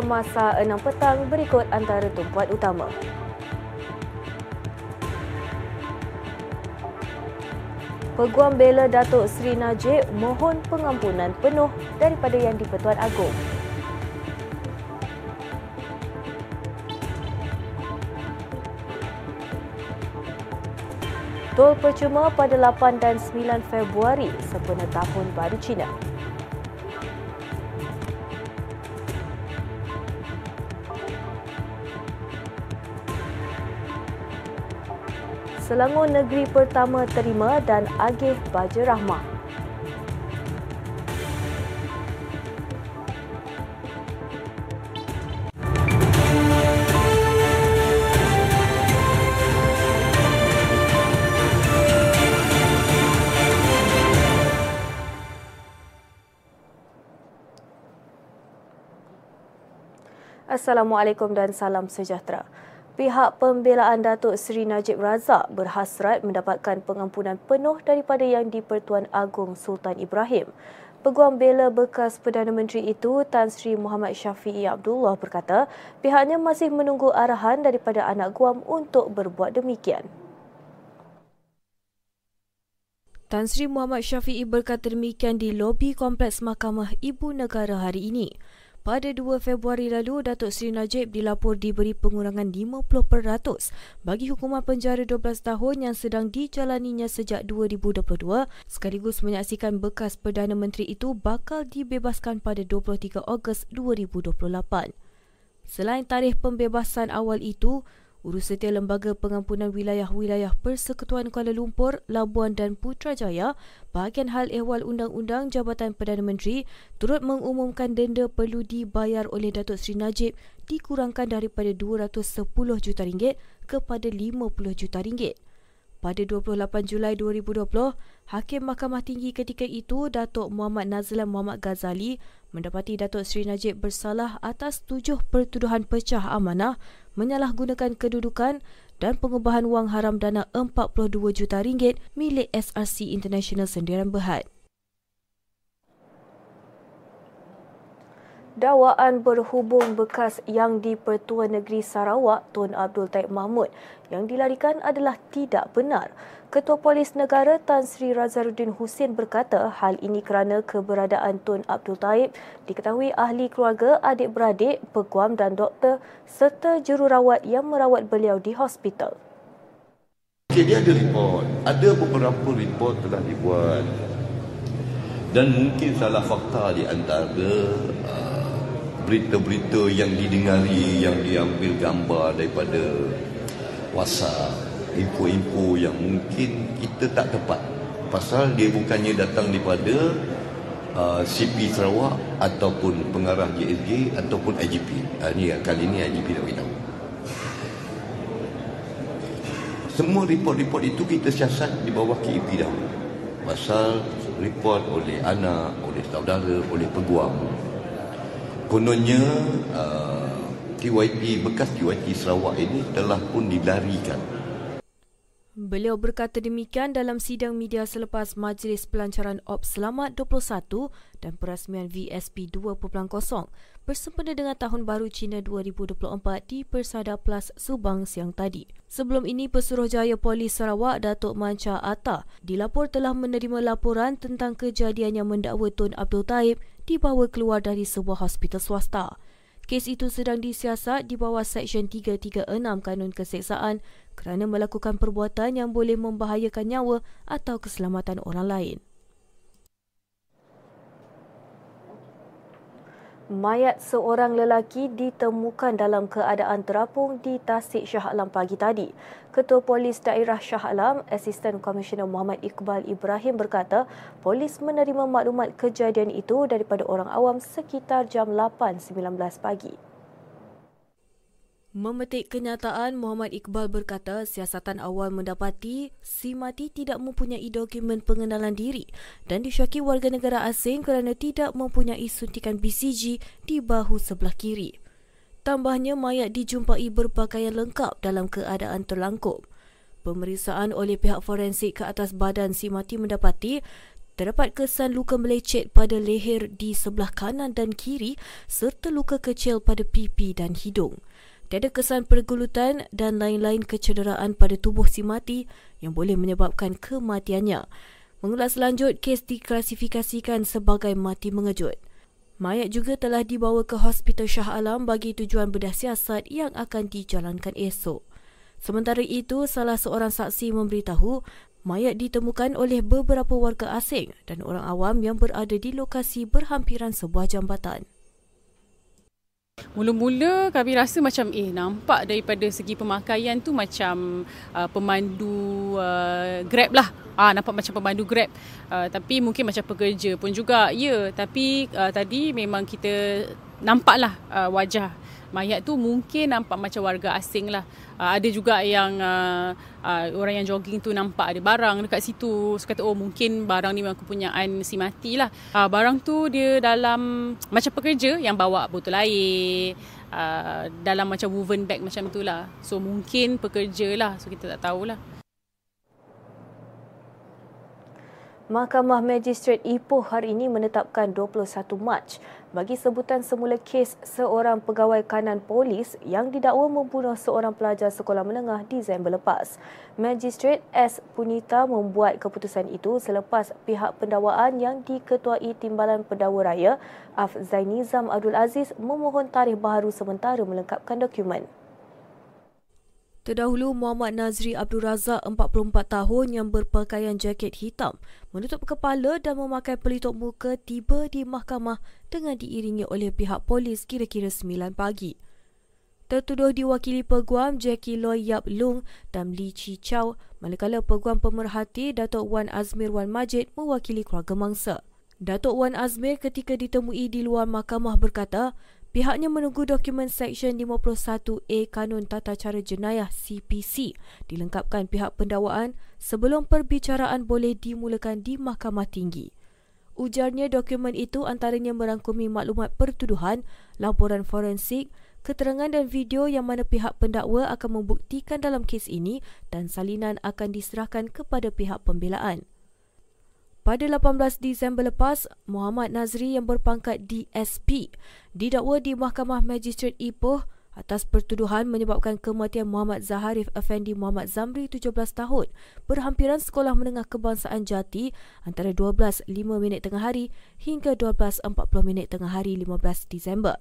semasa 6 petang berikut antara tumpuan utama. Peguam bela Datuk Seri Najib mohon pengampunan penuh daripada Yang di-Pertuan Agong. Tol percuma pada 8 dan 9 Februari sempena Tahun Baru Cina. Selangor Negeri Pertama terima dan agih Baja Rahmah. Assalamualaikum dan salam sejahtera. Pihak pembelaan Datuk Seri Najib Razak berhasrat mendapatkan pengampunan penuh daripada Yang di-Pertuan Agong Sultan Ibrahim. Peguam bela bekas Perdana Menteri itu, Tan Sri Muhammad Syafiee Abdullah berkata, pihaknya masih menunggu arahan daripada anak guam untuk berbuat demikian. Tan Sri Muhammad Syafiee berkata demikian di lobi Kompleks Mahkamah Ibu Negara hari ini. Pada 2 Februari lalu, Datuk Seri Najib dilapor diberi pengurangan 50% bagi hukuman penjara 12 tahun yang sedang dijalaninya sejak 2022 sekaligus menyaksikan bekas Perdana Menteri itu bakal dibebaskan pada 23 Ogos 2028. Selain tarikh pembebasan awal itu, Urusetia Lembaga Pengampunan Wilayah-Wilayah Persekutuan Kuala Lumpur, Labuan dan Putrajaya, bahagian hal ehwal Undang-Undang Jabatan Perdana Menteri turut mengumumkan denda perlu dibayar oleh Datuk Seri Najib dikurangkan daripada 210 juta ringgit kepada 50 juta ringgit. Pada 28 Julai 2020, Hakim Mahkamah Tinggi ketika itu, Datuk Muhammad Nazlan Muhammad Ghazali mendapati Datuk Seri Najib bersalah atas tujuh pertuduhan pecah amanah, menyalahgunakan kedudukan dan pengubahan wang haram dana 42 juta ringgit milik SRC International Sendirian Berhad. Dakwaan berhubung bekas yang di Pertua Negeri Sarawak Tun Abdul Taib Mahmud yang dilarikan adalah tidak benar. Ketua Polis Negara Tan Sri Razaruddin Hussein berkata hal ini kerana keberadaan Tun Abdul Taib diketahui ahli keluarga, adik-beradik, peguam dan doktor serta jururawat yang merawat beliau di hospital. Okay, dia ada report. Ada beberapa report telah dibuat. Dan mungkin salah fakta di antara berita-berita yang didengari yang diambil gambar daripada WhatsApp info-info yang mungkin kita tak tepat. Pasal dia bukannya datang daripada uh, CP Sarawak ataupun pengarah JSG ataupun IGP uh, ni kali ni IGP nak beritahu. Semua report-report itu kita siasat di bawah KEP dahulu. Pasal report oleh anak, oleh saudara, oleh peguam kononnya uh, TYP bekas TYP Sarawak ini telah pun dilarikan. Beliau berkata demikian dalam sidang media selepas Majlis Pelancaran Ops Selamat 21 dan perasmian VSP 2.0 bersempena dengan Tahun Baru Cina 2024 di Persada Plus Subang siang tadi. Sebelum ini, Pesuruhjaya Polis Sarawak Datuk Manca Atta dilapor telah menerima laporan tentang kejadian yang mendakwa Tun Abdul Taib dibawa keluar dari sebuah hospital swasta. Kes itu sedang disiasat di bawah Seksyen 336 Kanun Keseksaan kerana melakukan perbuatan yang boleh membahayakan nyawa atau keselamatan orang lain. Mayat seorang lelaki ditemukan dalam keadaan terapung di Tasik Shah Alam pagi tadi. Ketua Polis Daerah Shah Alam, Asisten Komisioner Muhammad Iqbal Ibrahim berkata, polis menerima maklumat kejadian itu daripada orang awam sekitar jam 8.19 pagi. Memetik kenyataan, Muhammad Iqbal berkata siasatan awal mendapati si mati tidak mempunyai dokumen pengenalan diri dan disyaki warga negara asing kerana tidak mempunyai suntikan BCG di bahu sebelah kiri. Tambahnya, mayat dijumpai berpakaian lengkap dalam keadaan terlangkup. Pemeriksaan oleh pihak forensik ke atas badan si mati mendapati Terdapat kesan luka melecet pada leher di sebelah kanan dan kiri serta luka kecil pada pipi dan hidung. Tiada kesan pergulutan dan lain-lain kecederaan pada tubuh si mati yang boleh menyebabkan kematiannya. Mengulas lanjut, kes diklasifikasikan sebagai mati mengejut. Mayat juga telah dibawa ke Hospital Shah Alam bagi tujuan bedah siasat yang akan dijalankan esok. Sementara itu, salah seorang saksi memberitahu Mayat ditemukan oleh beberapa warga asing dan orang awam yang berada di lokasi berhampiran sebuah jambatan. Mula-mula kami rasa macam eh nampak daripada segi pemakaian tu macam uh, pemandu uh, Grab lah. Ah nampak macam pemandu Grab. Uh, tapi mungkin macam pekerja pun juga. Ya, tapi uh, tadi memang kita nampaklah uh, wajah mayat tu mungkin nampak macam warga asing lah. Uh, ada juga yang uh, uh, orang yang jogging tu nampak ada barang dekat situ. So kata oh mungkin barang ni memang kepunyaan si mati lah. Uh, barang tu dia dalam macam pekerja yang bawa botol air. Uh, dalam macam woven bag macam tu lah. So mungkin pekerja lah. So kita tak tahulah. Mahkamah Magistrate Ipoh hari ini menetapkan 21 Mac bagi sebutan semula kes seorang pegawai kanan polis yang didakwa membunuh seorang pelajar sekolah menengah Disember lepas. Magistrate S. Punita membuat keputusan itu selepas pihak pendakwaan yang diketuai Timbalan Pendakwa Raya Af Zainizam Abdul Aziz memohon tarikh baharu sementara melengkapkan dokumen. Terdahulu Muhammad Nazri Abdul Razak 44 tahun yang berpakaian jaket hitam menutup kepala dan memakai pelitup muka tiba di mahkamah dengan diiringi oleh pihak polis kira-kira 9 pagi. Tertuduh diwakili peguam Jackie Loy Yap Lung dan Lee Chi Chow manakala peguam pemerhati Datuk Wan Azmir Wan Majid mewakili keluarga mangsa. Datuk Wan Azmir ketika ditemui di luar mahkamah berkata Pihaknya menunggu dokumen Seksyen 51A Kanun Tata Cara Jenayah CPC dilengkapkan pihak pendakwaan sebelum perbicaraan boleh dimulakan di Mahkamah Tinggi. Ujarnya dokumen itu antaranya merangkumi maklumat pertuduhan, laporan forensik, keterangan dan video yang mana pihak pendakwa akan membuktikan dalam kes ini dan salinan akan diserahkan kepada pihak pembelaan. Pada 18 Disember lepas, Muhammad Nazri yang berpangkat DSP didakwa di Mahkamah Magistrate Ipoh atas pertuduhan menyebabkan kematian Muhammad Zaharif Effendi Muhammad Zamri 17 tahun berhampiran sekolah menengah kebangsaan Jati antara 12.05 minit tengah hari hingga 12.40 minit tengah hari 15 Disember.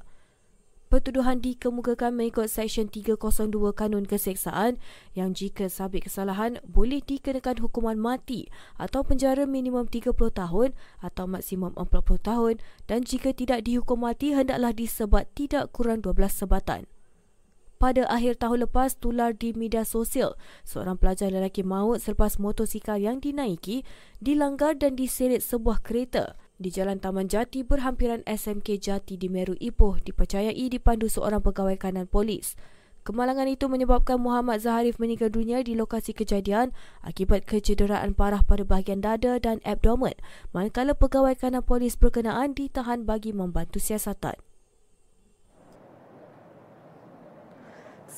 Pertuduhan dikemukakan mengikut Seksyen 302 Kanun Keseksaan yang jika sabit kesalahan boleh dikenakan hukuman mati atau penjara minimum 30 tahun atau maksimum 40 tahun dan jika tidak dihukum mati hendaklah disebat tidak kurang 12 sebatan. Pada akhir tahun lepas, tular di media sosial, seorang pelajar lelaki maut selepas motosikal yang dinaiki dilanggar dan diseret sebuah kereta di Jalan Taman Jati berhampiran SMK Jati di Meru Ipoh dipercayai dipandu seorang pegawai kanan polis. Kemalangan itu menyebabkan Muhammad Zaharif meninggal dunia di lokasi kejadian akibat kecederaan parah pada bahagian dada dan abdomen manakala pegawai kanan polis berkenaan ditahan bagi membantu siasatan.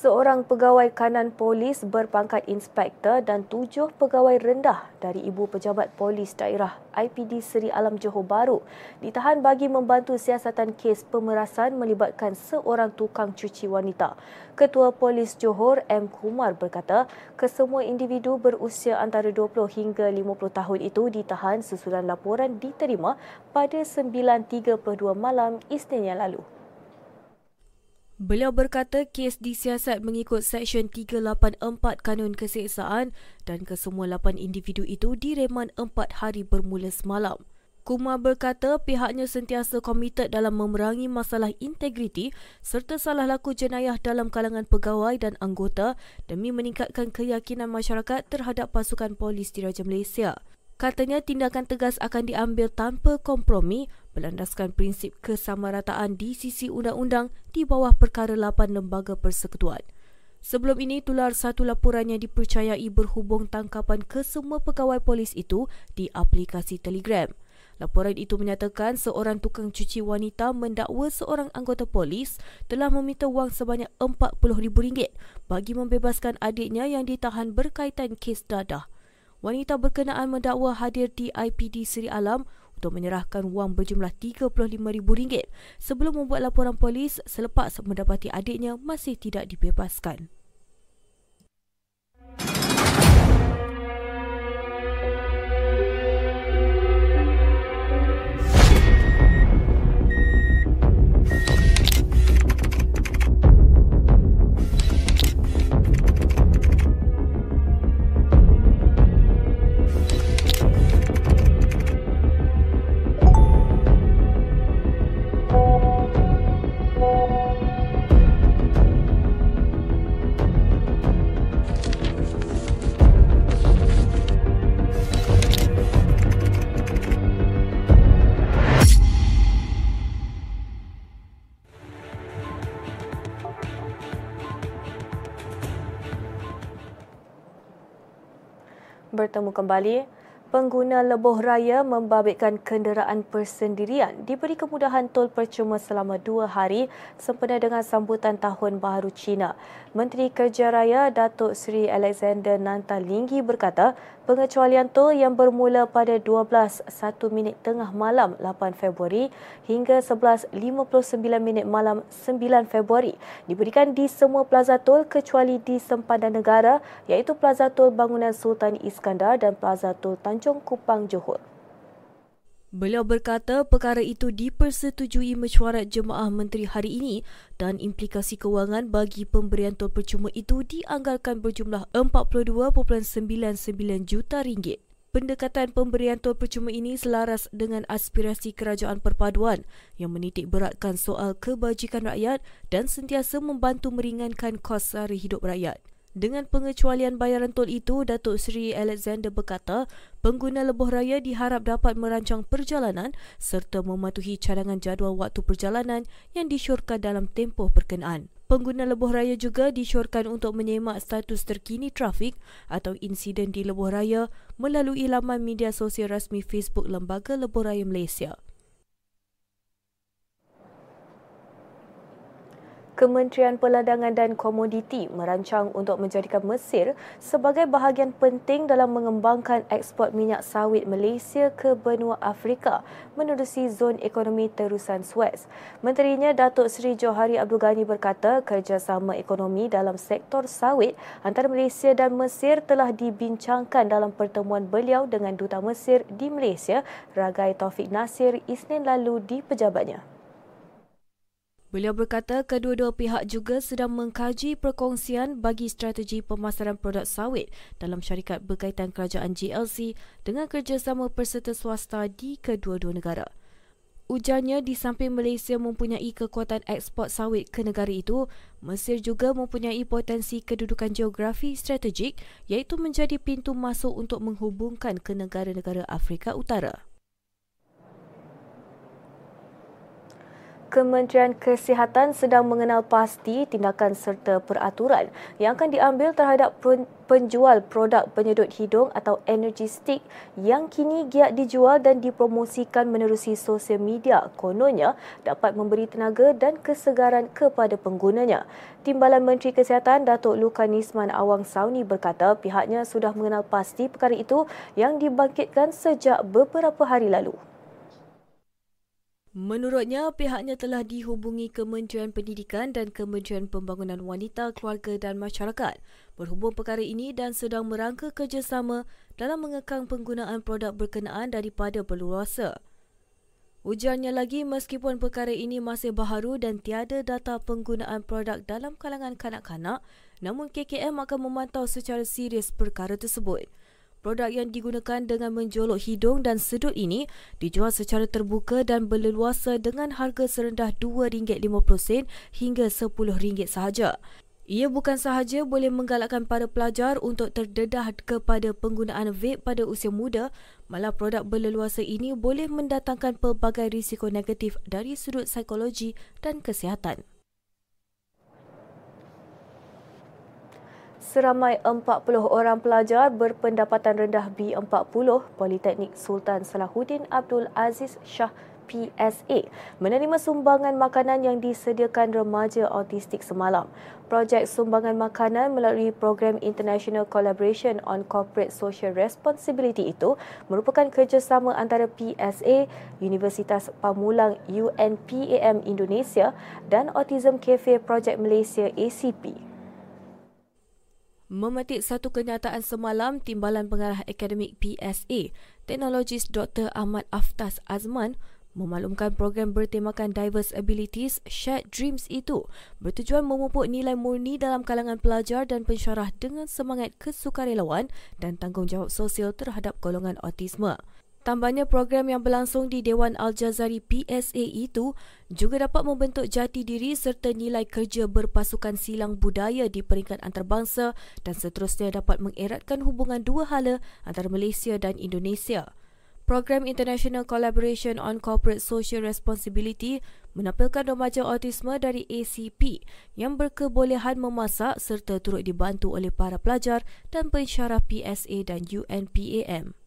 Seorang pegawai kanan polis berpangkat inspektor dan tujuh pegawai rendah dari Ibu Pejabat Polis Daerah IPD Seri Alam Johor Bahru ditahan bagi membantu siasatan kes pemerasan melibatkan seorang tukang cuci wanita. Ketua Polis Johor M. Kumar berkata, kesemua individu berusia antara 20 hingga 50 tahun itu ditahan sesudah laporan diterima pada 9.32 malam Isnin yang lalu. Beliau berkata kes disiasat mengikut Seksyen 384 Kanun Keseksaan dan kesemua 8 individu itu direman 4 hari bermula semalam. Kumar berkata pihaknya sentiasa komited dalam memerangi masalah integriti serta salah laku jenayah dalam kalangan pegawai dan anggota demi meningkatkan keyakinan masyarakat terhadap pasukan polis di Raja Malaysia. Katanya tindakan tegas akan diambil tanpa kompromi berlandaskan prinsip kesamarataan di sisi undang-undang di bawah perkara 8 lembaga persekutuan. Sebelum ini, tular satu laporan yang dipercayai berhubung tangkapan kesemua pegawai polis itu di aplikasi Telegram. Laporan itu menyatakan seorang tukang cuci wanita mendakwa seorang anggota polis telah meminta wang sebanyak RM40,000 bagi membebaskan adiknya yang ditahan berkaitan kes dadah. Wanita berkenaan mendakwa hadir di IPD Seri Alam untuk menyerahkan wang berjumlah RM35,000 sebelum membuat laporan polis selepas mendapati adiknya masih tidak dibebaskan. Bertemu kembali, pengguna lebuh raya membabitkan kenderaan persendirian diberi kemudahan tol percuma selama dua hari sempena dengan sambutan Tahun Baharu Cina. Menteri Kerja Raya Datuk Seri Alexander Nantalinggi berkata, pengecualian tol yang bermula pada 12.1 minit tengah malam 8 Februari hingga 11.59 minit malam 9 Februari diberikan di semua plaza tol kecuali di sempadan negara iaitu Plaza Tol Bangunan Sultan Iskandar dan Plaza Tol Tanjung Kupang Johor. Beliau berkata perkara itu dipersetujui mesyuarat jemaah menteri hari ini dan implikasi kewangan bagi pemberian tol percuma itu dianggarkan berjumlah 42.99 juta ringgit. Pendekatan pemberian tol percuma ini selaras dengan aspirasi kerajaan perpaduan yang menitik beratkan soal kebajikan rakyat dan sentiasa membantu meringankan kos sehari hidup rakyat. Dengan pengecualian bayaran tol itu, Datuk Seri Alexander berkata, pengguna lebuh raya diharap dapat merancang perjalanan serta mematuhi cadangan jadual waktu perjalanan yang disyorkan dalam tempoh berkenaan. Pengguna lebuh raya juga disyorkan untuk menyemak status terkini trafik atau insiden di lebuh raya melalui laman media sosial rasmi Facebook Lembaga Lebuh Raya Malaysia. Kementerian Peladangan dan Komoditi merancang untuk menjadikan Mesir sebagai bahagian penting dalam mengembangkan ekspor minyak sawit Malaysia ke benua Afrika menerusi zon ekonomi terusan Suez. Menterinya Datuk Seri Johari Abdul Ghani berkata kerjasama ekonomi dalam sektor sawit antara Malaysia dan Mesir telah dibincangkan dalam pertemuan beliau dengan Duta Mesir di Malaysia, Ragai Taufik Nasir, Isnin lalu di pejabatnya. Beliau berkata kedua-dua pihak juga sedang mengkaji perkongsian bagi strategi pemasaran produk sawit dalam syarikat berkaitan kerajaan GLC dengan kerjasama peserta swasta di kedua-dua negara. Ujarnya di samping Malaysia mempunyai kekuatan ekspor sawit ke negara itu, Mesir juga mempunyai potensi kedudukan geografi strategik iaitu menjadi pintu masuk untuk menghubungkan ke negara-negara Afrika Utara. Kementerian Kesihatan sedang mengenal pasti tindakan serta peraturan yang akan diambil terhadap penjual produk penyedut hidung atau energy stick yang kini giat dijual dan dipromosikan menerusi sosial media kononnya dapat memberi tenaga dan kesegaran kepada penggunanya. Timbalan Menteri Kesihatan Datuk Lukanisman Awang Sauni berkata pihaknya sudah mengenal pasti perkara itu yang dibangkitkan sejak beberapa hari lalu. Menurutnya, pihaknya telah dihubungi Kementerian Pendidikan dan Kementerian Pembangunan Wanita, Keluarga dan Masyarakat berhubung perkara ini dan sedang merangka kerjasama dalam mengekang penggunaan produk berkenaan daripada berluasa. Ujarnya lagi, meskipun perkara ini masih baharu dan tiada data penggunaan produk dalam kalangan kanak-kanak, namun KKM akan memantau secara serius perkara tersebut. Produk yang digunakan dengan menjolok hidung dan sedut ini dijual secara terbuka dan berleluasa dengan harga serendah RM2.50 hingga RM10 sahaja. Ia bukan sahaja boleh menggalakkan para pelajar untuk terdedah kepada penggunaan vape pada usia muda, malah produk berleluasa ini boleh mendatangkan pelbagai risiko negatif dari sudut psikologi dan kesihatan. Seramai 40 orang pelajar berpendapatan rendah B40 Politeknik Sultan Salahuddin Abdul Aziz Shah PSA menerima sumbangan makanan yang disediakan remaja autistik semalam. Projek sumbangan makanan melalui program International Collaboration on Corporate Social Responsibility itu merupakan kerjasama antara PSA, Universitas Pamulang UNPAM Indonesia dan Autism Cafe Project Malaysia ACP. Memetik satu kenyataan semalam, Timbalan Pengarah Akademik PSA, Teknologis Dr. Ahmad Aftas Azman Memaklumkan program bertemakan Diverse Abilities Shared Dreams itu bertujuan memupuk nilai murni dalam kalangan pelajar dan pensyarah dengan semangat kesukarelawan dan tanggungjawab sosial terhadap golongan autisme. Tambahnya program yang berlangsung di Dewan Al-Jazari PSA itu juga dapat membentuk jati diri serta nilai kerja berpasukan silang budaya di peringkat antarabangsa dan seterusnya dapat mengeratkan hubungan dua hala antara Malaysia dan Indonesia. Program International Collaboration on Corporate Social Responsibility menampilkan remaja autisme dari ACP yang berkebolehan memasak serta turut dibantu oleh para pelajar dan pensyarah PSA dan UNPAM.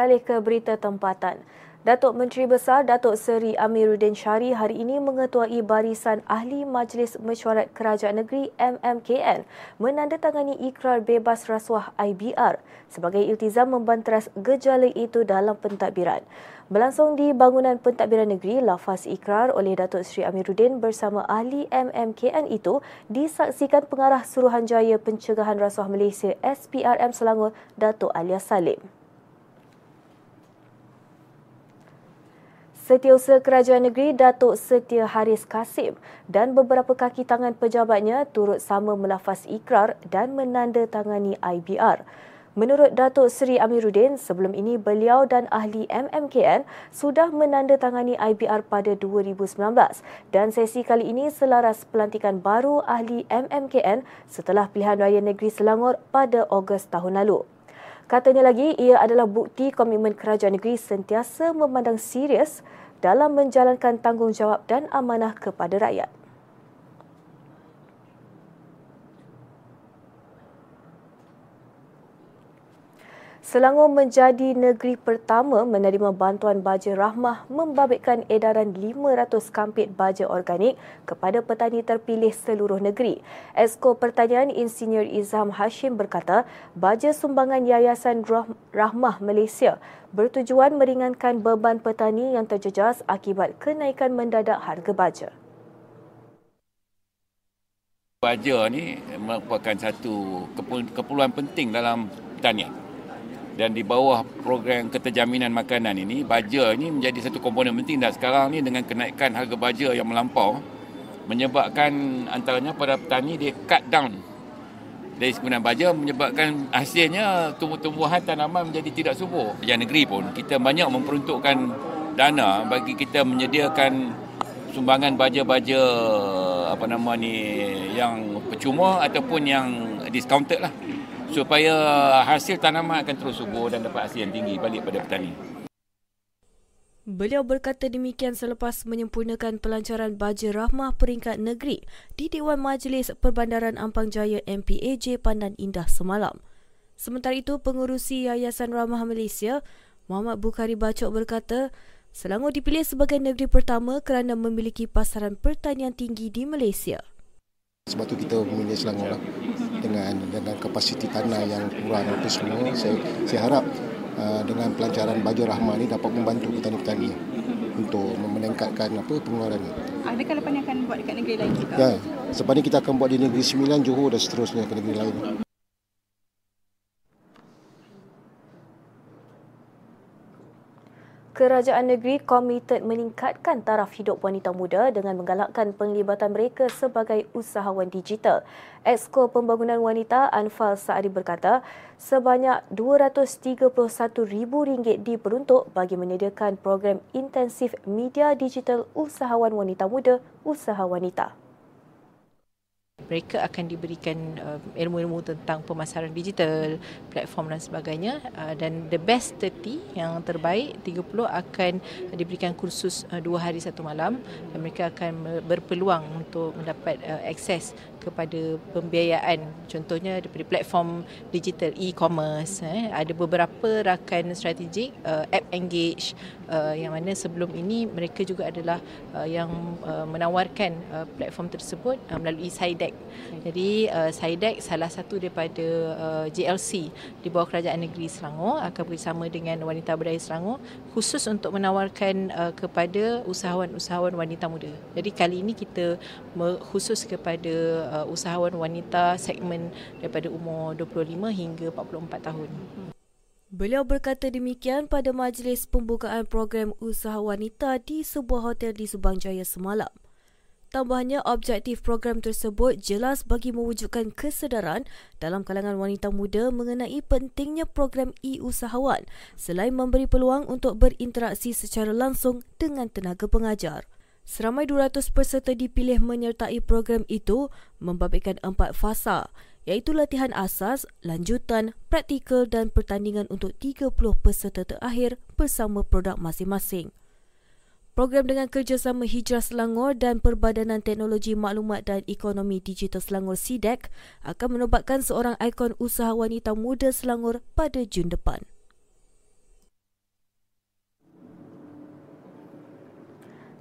Beralih ke berita tempatan. Datuk Menteri Besar Datuk Seri Amiruddin Syari hari ini mengetuai barisan Ahli Majlis Mesyuarat Kerajaan Negeri MMKN menandatangani ikrar bebas rasuah IBR sebagai iltizam membanteras gejala itu dalam pentadbiran. Berlangsung di bangunan pentadbiran negeri, lafaz ikrar oleh Datuk Seri Amiruddin bersama ahli MMKN itu disaksikan pengarah Suruhanjaya Pencegahan Rasuah Malaysia SPRM Selangor Datuk Alias Salim. Setiausaha Kerajaan Negeri Datuk Setia Haris Kasim dan beberapa kaki tangan pejabatnya turut sama melafaz ikrar dan menandatangani IBR. Menurut Datuk Seri Amiruddin, sebelum ini beliau dan ahli MMKN sudah menandatangani IBR pada 2019 dan sesi kali ini selaras pelantikan baru ahli MMKN setelah pilihan raya negeri Selangor pada Ogos tahun lalu. Katanya lagi, ia adalah bukti komitmen kerajaan negeri sentiasa memandang serius dalam menjalankan tanggungjawab dan amanah kepada rakyat. Selangor menjadi negeri pertama menerima bantuan baja rahmah membabitkan edaran 500 kampit baja organik kepada petani terpilih seluruh negeri. Esko Pertanian Insinyur Izham Hashim berkata, baja sumbangan Yayasan Rahmah Malaysia bertujuan meringankan beban petani yang terjejas akibat kenaikan mendadak harga baja. Baja ni merupakan satu keperluan penting dalam pertanian dan di bawah program keterjaminan makanan ini baja ini menjadi satu komponen penting. Dan sekarang ni dengan kenaikan harga baja yang melampau menyebabkan antaranya pada petani dia cut down dari penggunaan baja menyebabkan hasilnya tumbuh-tumbuhan tanaman menjadi tidak subur. Yang negeri pun kita banyak memperuntukkan dana bagi kita menyediakan sumbangan baja-baja apa nama ni yang percuma ataupun yang discounted lah supaya hasil tanaman akan terus subur dan dapat hasil yang tinggi balik pada petani. Beliau berkata demikian selepas menyempurnakan pelancaran Baja Rahmah peringkat negeri di Dewan Majlis Perbandaran Ampang Jaya MPAJ Pandan Indah semalam. Sementara itu, pengurusi Yayasan Rahmah Malaysia, Muhammad Bukhari Bacok berkata, Selangor dipilih sebagai negeri pertama kerana memiliki pasaran pertanian tinggi di Malaysia. Sebab itu kita memilih Selangor lah dengan dengan kapasiti tanah yang kurang itu semua saya saya harap uh, dengan pelancaran baju rahmah ini dapat membantu petani-petani untuk meningkatkan apa pengeluaran Adakah lepas ni akan buat dekat negeri lain juga? Ya, sebab ni kita akan buat di negeri Sembilan, Johor dan seterusnya ke negeri lain. Kerajaan negeri komited meningkatkan taraf hidup wanita muda dengan menggalakkan penglibatan mereka sebagai usahawan digital. Exko Pembangunan Wanita Anfal Saadi berkata, sebanyak RM231,000 diperuntuk bagi menyediakan program intensif media digital usahawan wanita muda, usaha wanita mereka akan diberikan uh, ilmu-ilmu tentang pemasaran digital, platform dan sebagainya uh, dan the best 30 yang terbaik 30 akan diberikan kursus uh, 2 hari satu malam dan mereka akan berpeluang untuk mendapat uh, akses kepada pembiayaan contohnya daripada platform digital e-commerce eh. ada beberapa rakan strategik uh, app engage uh, yang mana sebelum ini mereka juga adalah uh, yang uh, menawarkan uh, platform tersebut uh, melalui SIDEC. Jadi uh, SIDEC salah satu daripada uh, JLC di bawah Kerajaan Negeri Selangor akan bersama dengan Wanita Berdaya Selangor khusus untuk menawarkan uh, kepada usahawan-usahawan wanita muda. Jadi kali ini kita khusus kepada uh, usahawan wanita segmen daripada umur 25 hingga 44 tahun. Beliau berkata demikian pada majlis pembukaan program usaha wanita di sebuah hotel di Subang Jaya semalam. Tambahnya, objektif program tersebut jelas bagi mewujudkan kesedaran dalam kalangan wanita muda mengenai pentingnya program e-usahawan selain memberi peluang untuk berinteraksi secara langsung dengan tenaga pengajar. Seramai 200 peserta dipilih menyertai program itu membabitkan empat fasa iaitu latihan asas, lanjutan, praktikal dan pertandingan untuk 30 peserta terakhir bersama produk masing-masing. Program dengan kerjasama Hijrah Selangor dan Perbadanan Teknologi Maklumat dan Ekonomi Digital Selangor SIDEC akan menobatkan seorang ikon usaha wanita muda Selangor pada Jun depan.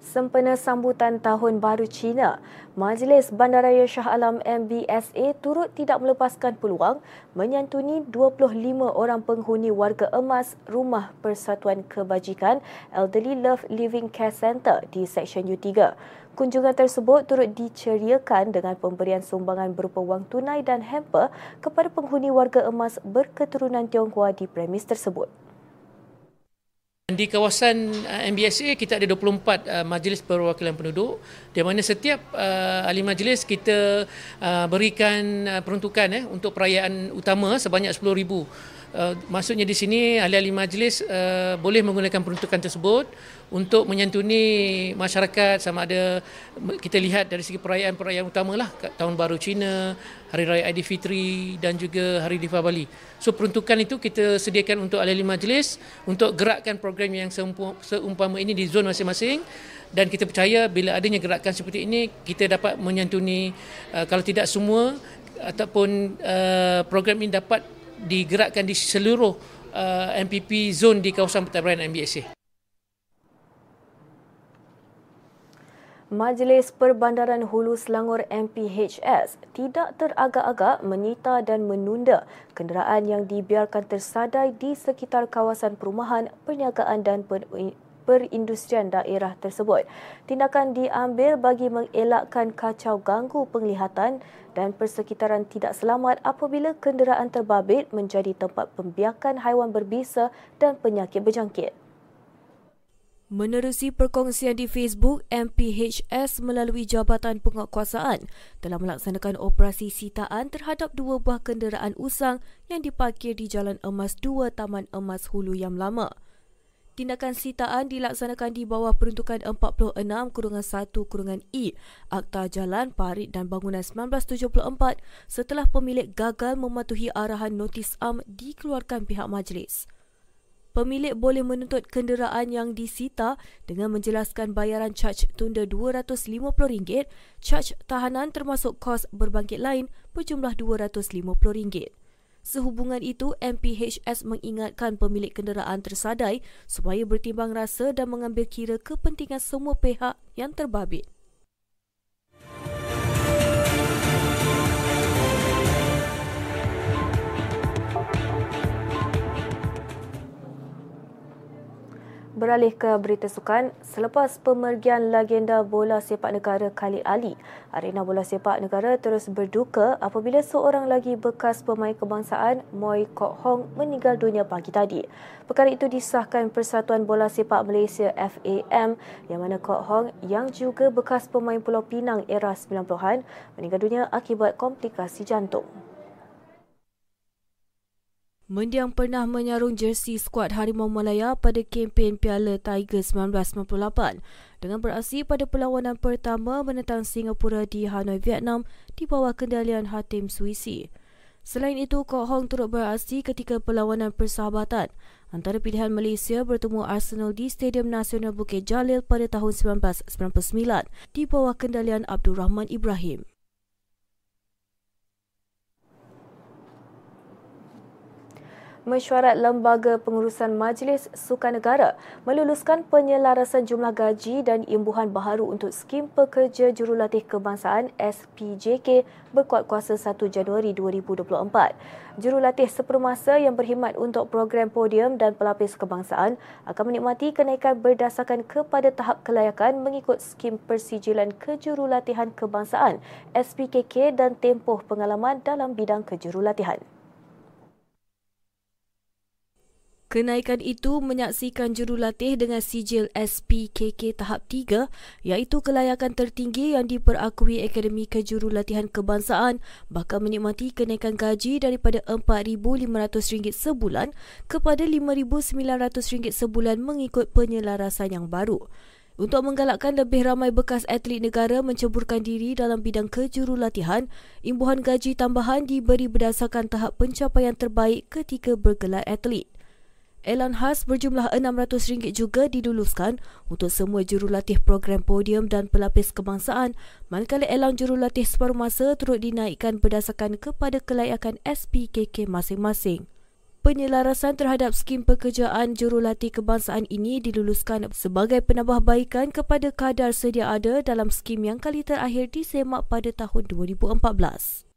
Sempena sambutan Tahun Baru Cina, Majlis Bandaraya Shah Alam MBSA turut tidak melepaskan peluang menyantuni 25 orang penghuni warga emas Rumah Persatuan Kebajikan Elderly Love Living Care Centre di Seksyen U3. Kunjungan tersebut turut diceriakan dengan pemberian sumbangan berupa wang tunai dan hamper kepada penghuni warga emas berketurunan Tionghoa di premis tersebut. Di kawasan uh, MBSA kita ada 24 uh, majlis perwakilan penduduk di mana setiap uh, ahli majlis kita uh, berikan uh, peruntukan eh untuk perayaan utama sebanyak 10,000. Uh, maksudnya di sini ahli-ahli majlis uh, boleh menggunakan peruntukan tersebut untuk menyantuni masyarakat sama ada kita lihat dari segi perayaan-perayaan utama lah tahun baru Cina, Hari Raya Aidilfitri dan juga Hari Deepavali. So peruntukan itu kita sediakan untuk ahli-ahli majlis untuk gerakkan program yang seumpama ini di zon masing-masing dan kita percaya bila adanya gerakan seperti ini kita dapat menyantuni uh, kalau tidak semua ataupun uh, program ini dapat digerakkan di seluruh uh, MPP zon di kawasan pentadbiran MBSA. Majlis Perbandaran Hulu Selangor MPHS tidak teragak-agak menyita dan menunda kenderaan yang dibiarkan tersadai di sekitar kawasan perumahan, perniagaan dan perindustrian daerah tersebut. Tindakan diambil bagi mengelakkan kacau ganggu penglihatan dan persekitaran tidak selamat apabila kenderaan terbabit menjadi tempat pembiakan haiwan berbisa dan penyakit berjangkit. Menerusi perkongsian di Facebook, MPHS melalui Jabatan Penguatkuasaan telah melaksanakan operasi sitaan terhadap dua buah kenderaan usang yang diparkir di Jalan Emas 2 Taman Emas Hulu yang lama. Tindakan sitaan dilaksanakan di bawah peruntukan 46-1-E Akta Jalan, Parit dan Bangunan 1974 setelah pemilik gagal mematuhi arahan notis am dikeluarkan pihak majlis pemilik boleh menuntut kenderaan yang disita dengan menjelaskan bayaran caj tunda RM250, caj tahanan termasuk kos berbangkit lain berjumlah RM250. Sehubungan itu, MPHS mengingatkan pemilik kenderaan tersadai supaya bertimbang rasa dan mengambil kira kepentingan semua pihak yang terbabit. Beralih ke berita sukan, selepas pemergian legenda bola sepak negara Khalid Ali, arena bola sepak negara terus berduka apabila seorang lagi bekas pemain kebangsaan, Moy Kok Hong, meninggal dunia pagi tadi. Perkara itu disahkan Persatuan Bola Sepak Malaysia FAM yang mana Kok Hong yang juga bekas pemain Pulau Pinang era 90-an meninggal dunia akibat komplikasi jantung. Mendiang pernah menyarung jersey skuad Harimau Malaya pada kempen Piala Tiger 1998 dengan beraksi pada perlawanan pertama menentang Singapura di Hanoi, Vietnam di bawah kendalian Hatim Suisi. Selain itu, Kok Hong turut beraksi ketika perlawanan persahabatan antara pilihan Malaysia bertemu Arsenal di Stadium Nasional Bukit Jalil pada tahun 1999 di bawah kendalian Abdul Rahman Ibrahim. Mesyuarat Lembaga Pengurusan Majlis Sukan Negara meluluskan penyelarasan jumlah gaji dan imbuhan baharu untuk skim pekerja jurulatih kebangsaan SPJK berkuat kuasa 1 Januari 2024. Jurulatih sepermasa yang berkhidmat untuk program podium dan pelapis kebangsaan akan menikmati kenaikan berdasarkan kepada tahap kelayakan mengikut skim persijilan kejurulatihan kebangsaan SPKK dan tempoh pengalaman dalam bidang kejurulatihan. Kenaikan itu menyaksikan jurulatih dengan sijil SPKK tahap 3 iaitu kelayakan tertinggi yang diperakui Akademi Kejurulatihan Kebangsaan bakal menikmati kenaikan gaji daripada RM4,500 sebulan kepada RM5,900 sebulan mengikut penyelarasan yang baru. Untuk menggalakkan lebih ramai bekas atlet negara menceburkan diri dalam bidang kejurulatihan, imbuhan gaji tambahan diberi berdasarkan tahap pencapaian terbaik ketika bergelar atlet. Elan khas berjumlah RM600 juga diluluskan untuk semua jurulatih program podium dan pelapis kebangsaan manakala elan jurulatih separuh masa turut dinaikkan berdasarkan kepada kelayakan SPKK masing-masing. Penyelarasan terhadap skim pekerjaan jurulatih kebangsaan ini diluluskan sebagai penambahbaikan kepada kadar sedia ada dalam skim yang kali terakhir disemak pada tahun 2014.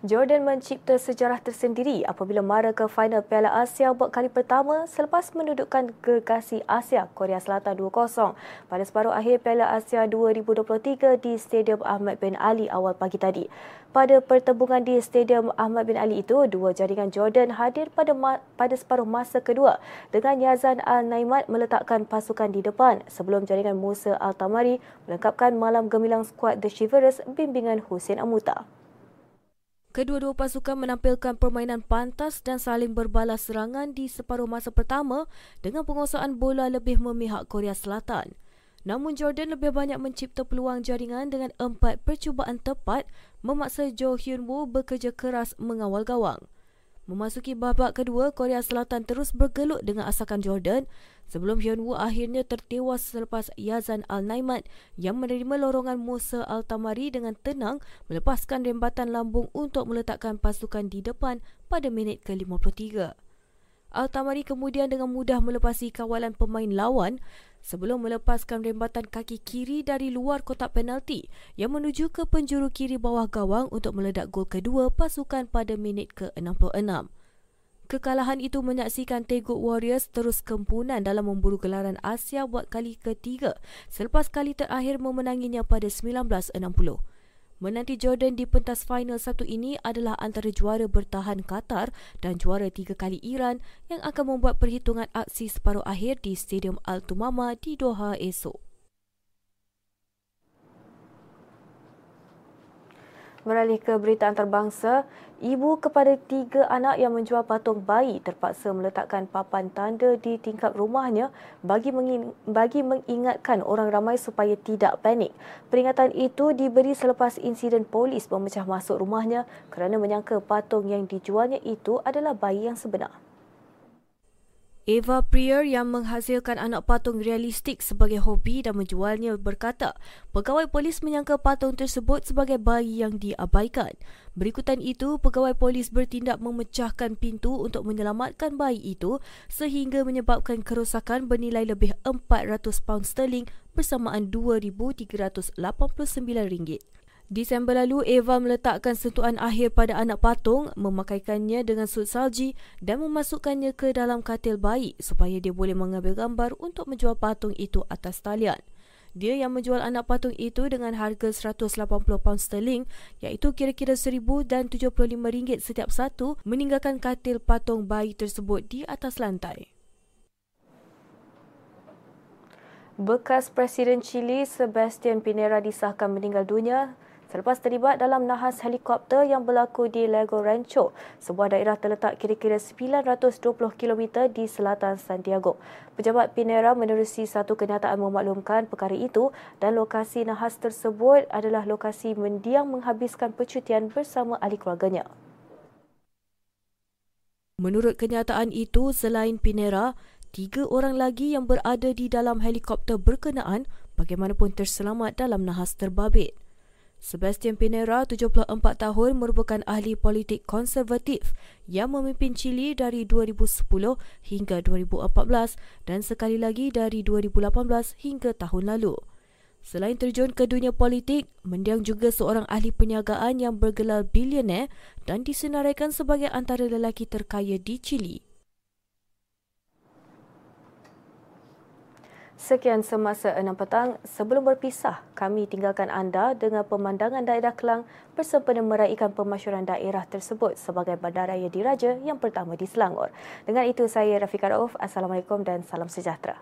Jordan mencipta sejarah tersendiri apabila mara ke final Piala Asia buat kali pertama selepas menudukkan gergasi Asia Korea Selatan 2-0 pada separuh akhir Piala Asia 2023 di Stadium Ahmad bin Ali awal pagi tadi. Pada pertembungan di Stadium Ahmad bin Ali itu, dua jaringan Jordan hadir pada ma- pada separuh masa kedua dengan Yazan Al-Naimat meletakkan pasukan di depan sebelum jaringan Musa Al-Tamari melengkapkan malam gemilang skuad The Shiverers bimbingan Hussein Amuta. Kedua-dua pasukan menampilkan permainan pantas dan saling berbalas serangan di separuh masa pertama dengan penguasaan bola lebih memihak Korea Selatan. Namun Jordan lebih banyak mencipta peluang jaringan dengan empat percubaan tepat memaksa Jo Hyun Woo bekerja keras mengawal gawang. Memasuki babak kedua, Korea Selatan terus bergelut dengan asakan Jordan sebelum Hyun Woo akhirnya tertewas selepas Yazan Al-Naimat yang menerima lorongan Musa Al-Tamari dengan tenang melepaskan rembatan lambung untuk meletakkan pasukan di depan pada minit ke-53. Al-Tamari kemudian dengan mudah melepasi kawalan pemain lawan sebelum melepaskan rembatan kaki kiri dari luar kotak penalti yang menuju ke penjuru kiri bawah gawang untuk meledak gol kedua pasukan pada minit ke-66. Kekalahan itu menyaksikan Teguk Warriors terus kempunan dalam memburu gelaran Asia buat kali ketiga selepas kali terakhir memenanginya pada 1960. Menanti Jordan di pentas final satu ini adalah antara juara bertahan Qatar dan juara tiga kali Iran yang akan membuat perhitungan aksi separuh akhir di Stadium Al-Tumama di Doha esok. Beralih ke berita antarabangsa, ibu kepada tiga anak yang menjual patung bayi terpaksa meletakkan papan tanda di tingkap rumahnya bagi, bagi mengingatkan orang ramai supaya tidak panik. Peringatan itu diberi selepas insiden polis memecah masuk rumahnya kerana menyangka patung yang dijualnya itu adalah bayi yang sebenar. Eva Prier yang menghasilkan anak patung realistik sebagai hobi dan menjualnya berkata, pegawai polis menyangka patung tersebut sebagai bayi yang diabaikan. Berikutan itu, pegawai polis bertindak memecahkan pintu untuk menyelamatkan bayi itu sehingga menyebabkan kerosakan bernilai lebih 400 pound sterling bersamaan RM2,389. Disember lalu, Eva meletakkan sentuhan akhir pada anak patung, memakaikannya dengan sut salji dan memasukkannya ke dalam katil bayi supaya dia boleh mengambil gambar untuk menjual patung itu atas talian. Dia yang menjual anak patung itu dengan harga 180 pound sterling iaitu kira-kira RM1,000 dan RM75 setiap satu meninggalkan katil patung bayi tersebut di atas lantai. Bekas Presiden Chile Sebastian Pinera disahkan meninggal dunia selepas terlibat dalam nahas helikopter yang berlaku di Lago Rancho, sebuah daerah terletak kira-kira 920 km di selatan Santiago. Pejabat Pinera menerusi satu kenyataan memaklumkan perkara itu dan lokasi nahas tersebut adalah lokasi mendiang menghabiskan percutian bersama ahli keluarganya. Menurut kenyataan itu, selain Pinera, tiga orang lagi yang berada di dalam helikopter berkenaan bagaimanapun terselamat dalam nahas terbabit. Sebastian Pinera, 74 tahun, merupakan ahli politik konservatif yang memimpin Chile dari 2010 hingga 2014 dan sekali lagi dari 2018 hingga tahun lalu. Selain terjun ke dunia politik, mendiang juga seorang ahli perniagaan yang bergelar bilioner dan disenaraikan sebagai antara lelaki terkaya di Chile. Sekian semasa enam petang. Sebelum berpisah, kami tinggalkan anda dengan pemandangan daerah Kelang bersempena meraihkan pemasyuran daerah tersebut sebagai bandaraya diraja yang pertama di Selangor. Dengan itu, saya Rafiqah Rauf. Assalamualaikum dan salam sejahtera.